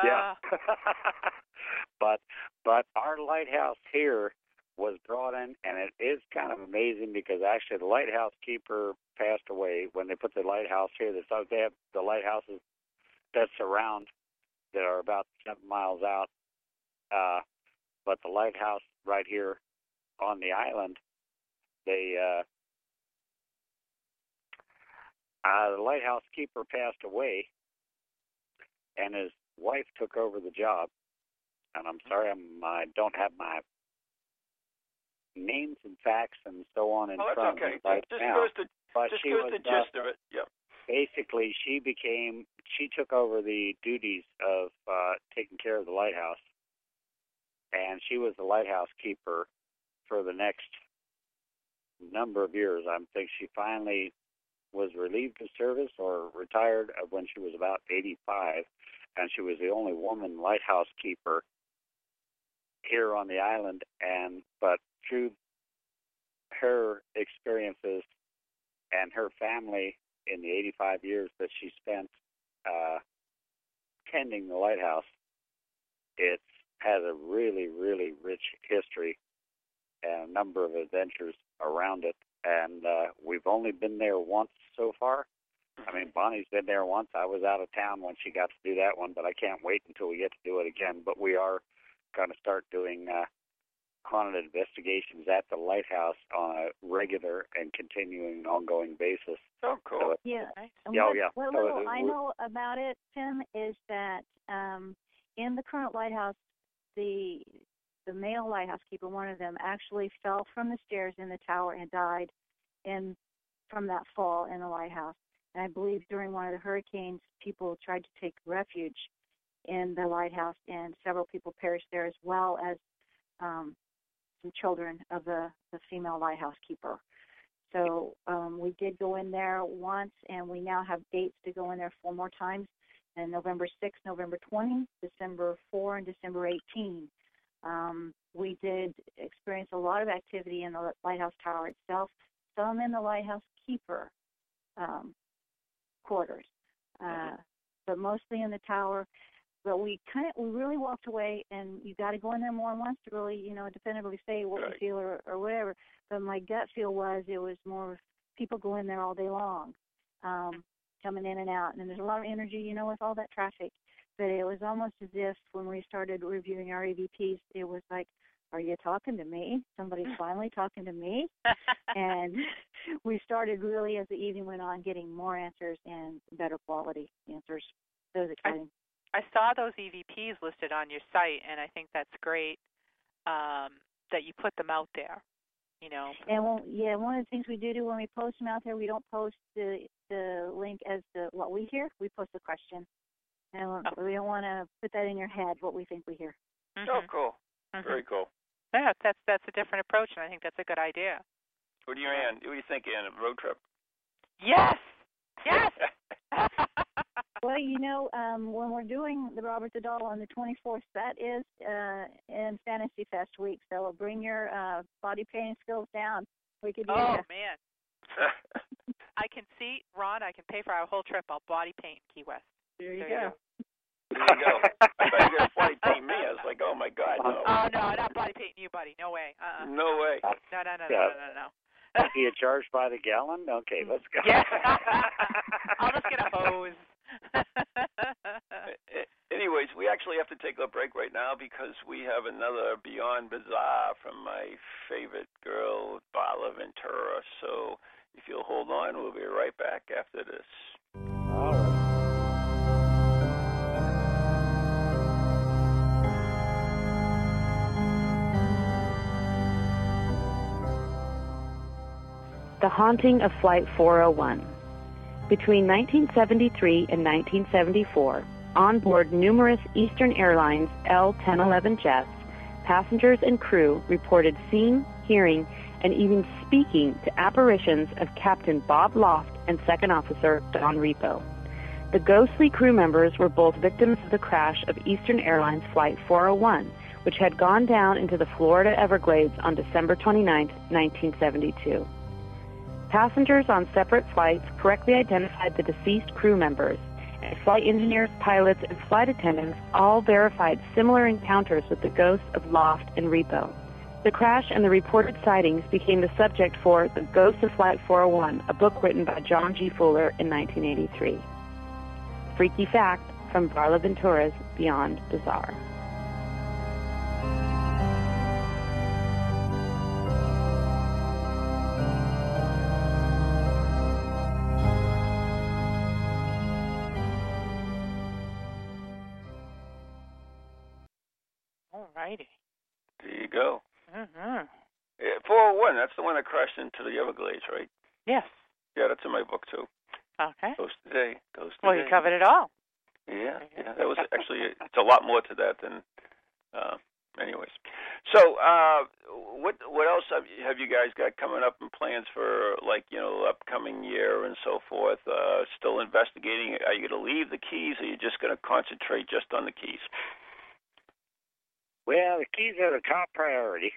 Yeah. Uh, [LAUGHS] but but our lighthouse here was brought in, and it is kind of amazing because actually the lighthouse keeper passed away when they put the lighthouse here. They thought they have the lighthouses that surround that are about seven miles out. Uh, but the lighthouse right here on the island, they uh, uh, the lighthouse keeper passed away, and his wife took over the job. And I'm sorry, I'm I don't have my names and facts and so on in Oh, front okay. of me right just now. goes to but just she goes was the uh, gist of it. Yep. basically she became she took over the duties of uh taking care of the lighthouse and she was the lighthouse keeper for the next number of years i think she finally was relieved of service or retired when she was about 85 and she was the only woman lighthouse keeper here on the island and but through her experiences and her family in the 85 years that she spent uh, tending the lighthouse, it has a really, really rich history and a number of adventures around it. And uh, we've only been there once so far. I mean, Bonnie's been there once. I was out of town when she got to do that one, but I can't wait until we get to do it again. But we are going to start doing uh, haunted investigations at the lighthouse on a regular and continuing, ongoing basis. Oh, So cool. it- Yeah. nice. And Yeah, oh, what, yeah. what So little it- I know about it, Tim, is that um, in the current lighthouse, the the male lighthouse keeper, one of them, actually fell from the stairs in the tower and died in from that fall in the lighthouse. And I believe during one of the hurricanes, people tried to take refuge in the lighthouse, and several people perished there, as well as um, some children of the the female lighthouse keeper. So um, we did go in there once, and we now have dates to go in there four more times. And November 6, November 20, December 4, and December 18. Um, we did experience a lot of activity in the lighthouse tower itself, some in the lighthouse keeper um, quarters, uh, but mostly in the tower. But we kind of we really walked away, and you got to go in there more than once to really you know definitively say what Right. you feel or, or whatever. But my gut feel was it was more people go in there all day long, um, coming in and out, and there's a lot of energy, you know, with all that traffic. But it was almost as if when we started reviewing our EVPs, it was like, "Are you talking to me? Somebody's [LAUGHS] finally talking to me." and [LAUGHS] we started really as the evening went on getting more answers and better quality answers. It was exciting. I saw those EVPs listed on your site, and I think that's great um, that you put them out there. You know, And well, yeah, one of the things we do do when we post them out there, we don't post the the link as to what we hear. We post the question, and we don't want to put that in your head what we think we hear. Oh, Mhm. cool. Mhm. Very cool. yeah, that's that's a different approach, and I think that's a good idea. What do you, Ann? What do you think, Ann? A road trip? Yes, yes. [LAUGHS] Well, you know, um, when we're doing the Robert the Doll on the 24th, that is uh, in Fantasy Fest week. So we'll bring your uh, body painting skills down. We could do oh that. man, [LAUGHS] I can see Ron. I can pay for our whole trip. I'll body paint Key West. There you There you go. There you go. I thought you were going to flight paint me. I was like, oh, my God, no. Oh no, not body painting you, buddy. No way. Uh. uh No way. No, no, no, no, Yeah. no, no, no. Do you charge by the gallon? Okay, let's go. Yeah. [LAUGHS] I'll just get a hose. Anyways, we actually have to take a break right now because we have another Beyond Bizarre from my favorite girl, Varla Ventura. So if you'll hold on, we'll be right back after this. All right. The Haunting of Flight 401. Between 1973 and 1974, on board numerous Eastern Airlines L-1011 jets, passengers and crew reported seeing, hearing, and even speaking to apparitions of Captain Bob Loft and Second Officer Don Repo. The ghostly crew members were both victims of the crash of Eastern Airlines Flight 401, which had gone down into the Florida Everglades on December 29, 1972. Passengers on separate flights correctly identified the deceased crew members, and flight engineers, pilots, and flight attendants all verified similar encounters with the ghosts of Loft and Repo. The crash and the reported sightings became the subject for The Ghosts of Flight 401, a book written by John G. Fuller in 1983. Freaky fact from Varla Ventura's Beyond Bizarre. Righty. There you go. Mm-hmm. Yeah, 401, that's the one that crashed into the Everglades, right? Yes. Yeah, that's in my book too. Okay. Ghost today. Ghost Well, you covered it all. Yeah, yeah. That was actually it's a lot more to that than. Uh, anyways, so uh, what what else have you, have you guys got coming up and plans for like you know upcoming year and so forth? Uh, still investigating. Are you going to leave the keys? Or are you just going to concentrate just on the keys? Well, the keys are the top priority,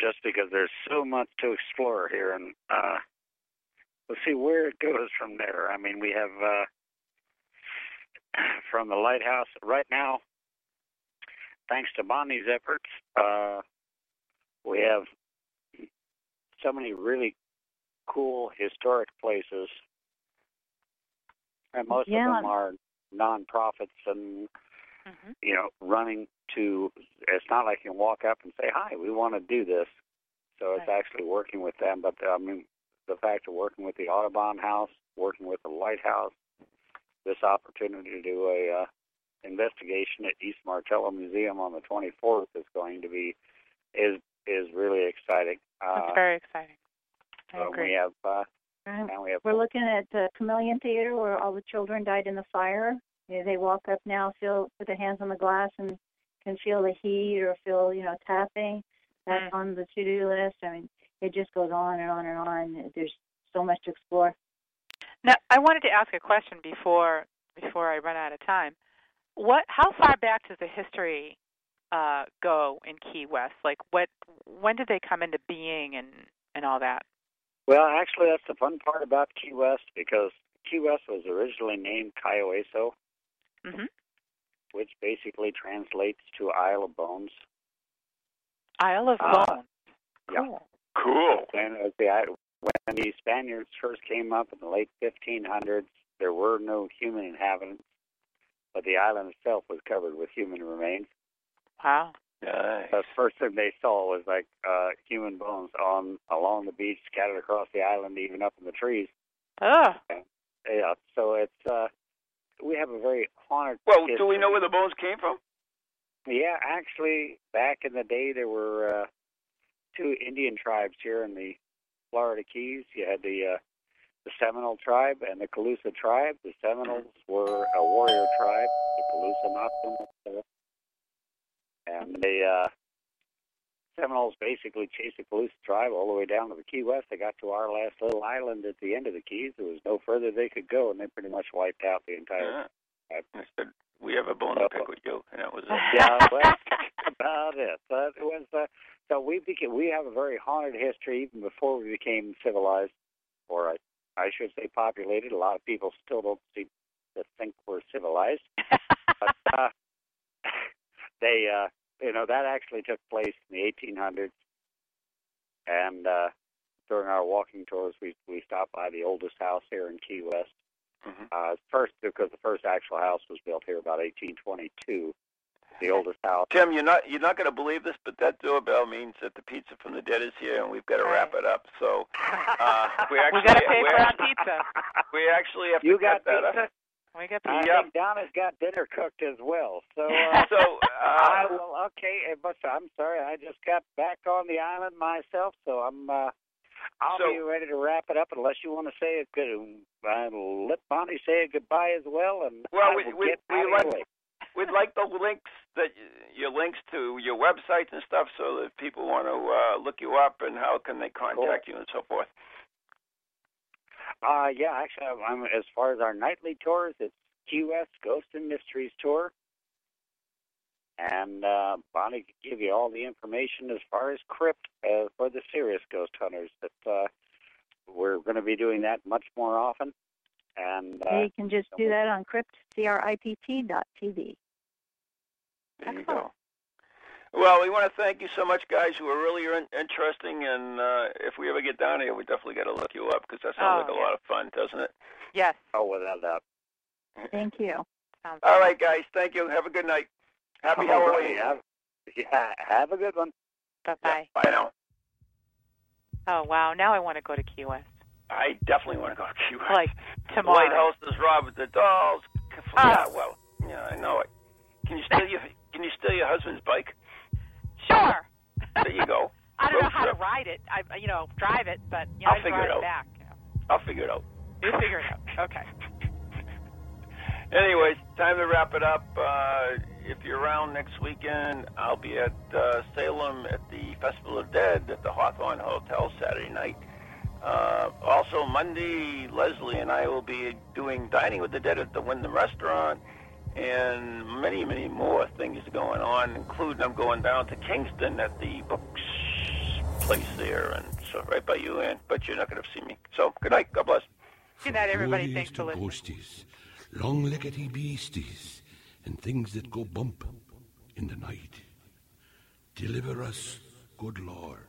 just because there's so much to explore here, and uh, we'll see where it goes from there. I mean, we have uh, from the lighthouse right now. Thanks to Bonnie's efforts, uh, we have so many really cool historic places, and most Yeah. of them are nonprofits and Mm-hmm. you know, running to, it's not like you can walk up and say, hi, we want to do this. So it's Right. actually working with them. But I mean, the fact of working with the Audubon House, working with the Lighthouse, this opportunity to do a uh, investigation at East Martello Museum on the 24th is going to be, is is really exciting. That's Uh, very exciting. I so agree. we have, uh, Um, and we have, We're looking at the Chameleon Theater where all the children died in the fire. They walk up now, feel put their hands on the glass and can feel the heat or feel, you know, tapping. That's Mm. on the to-do list. I mean, it just goes on and on and on. There's so much to explore. Now, I wanted to ask a question before before I run out of time. What? How far back does the history uh, go in Key West? Like, what? When did they come into being and and all that? well, actually, that's the fun part about Key West because Key West was originally named Cayo Hueso. hmm which basically translates to Isle of Bones. Isle of Ah, Bones. yeah. Cool. Cool. And as the I- when the Spaniards first came up in the late 1500s, there were no human inhabitants, but the island itself was covered with human remains. Wow. Nice. The first thing they saw was like uh, human bones on along the beach, scattered across the island, even up in the trees. Oh, Yeah, so it's uh, we have a very honored. Well, do we know where the bones came from? Yeah, actually, back in the day, there were uh, two Indian tribes here in the Florida Keys. You had the uh, the Seminole tribe and the Calusa tribe. The Seminoles were a warrior tribe. The Calusa not so much. And they uh, Seminoles basically chased the Calusa tribe all the way down to the Key West. They got to our last little island at the end of the Keys. There was no further they could go, and they pretty much wiped out the entire. Yeah. I said we have a bone to pick with you, and that was it. Yeah, well, [LAUGHS] about it. But it was uh, so we became we have a very haunted history even before we became civilized, or I, I should say populated. A lot of people still don't seem to think we're civilized, [LAUGHS] but uh, [LAUGHS] they uh, you know that actually took place in the 1800s, and uh, during our walking tours, we we stopped by the oldest house here in Key West. Mhm. Uh, first, because the first actual house was built here about 1822. The oldest house. Tim, you're not you're not going to believe this, but that doorbell means that the pizza from the dead is here, and we've got to wrap it up. So uh, [LAUGHS] we actually we got to pay for our pizza. [LAUGHS] we actually have You to got cut that pizza? up. We got I pizza. think Donna's got dinner cooked as well. So, [LAUGHS] uh, So I uh, will. Okay, eh, but I'm sorry. I just got back on the island myself, so I'm. uh I'll So- be ready to wrap it up unless you want to say a good. I'll let Bonnie say a goodbye as well, and Well, I we- will we- get we out like- your way. we'd like the links that your links to your websites and stuff, so that people want to uh, look you up and how can they contact you and so forth. Uh, yeah, actually, I'm, as far as our nightly tours, it's West Ghost and Mysteries Tour. And uh, Bonnie can give you all the information as far as Crypt uh, for the serious ghost hunters. That uh, we're going to be doing that much more often. And uh, you can just do that on crypt, C-R-I-P-T dot TV. There you go. Well, we want to thank you so much, guys, who are really in- interesting. And uh, if we ever get down here, we definitely got to look you up because that sounds Oh, like a yeah. lot of fun, doesn't it? Yes. oh, without doubt. Thank you. Sounds All good. right, guys. Thank you. Have a good night. Happy All Halloween. right, have, yeah, have a good one. Bye-bye. Bye now. Oh, wow. Now I want to go to Key West. I definitely want to go to Key West. Like, tomorrow. Lighthouses, Robert the Dolls. Oh. Yeah, well, yeah, I know it. Can you steal your Can you steal your husband's bike? Sure. There you go. [LAUGHS] I don't know Road how to ride it. I, you know, drive it, but you know, I'll I figure it out. back. You, know. I'll figure it out. you figure it out. Okay. [LAUGHS] Anyways, time to wrap it up. Uh, if you're around next weekend, I'll be at uh, Salem at the Festival of Dead at the Hawthorne Hotel Saturday night. Uh, also, Monday, Leslie and I will be doing Dining with the Dead at the Wyndham Restaurant, and many, many more things going on, including I'm going down to Kingston at the Books place there, and so right by you, and but you're not going to see me. So, good night. God bless. Good night, everybody. Thanks to for listening. ghosties, long-leggedy beasties, and things that go bump in the night. Deliver us, good Lord.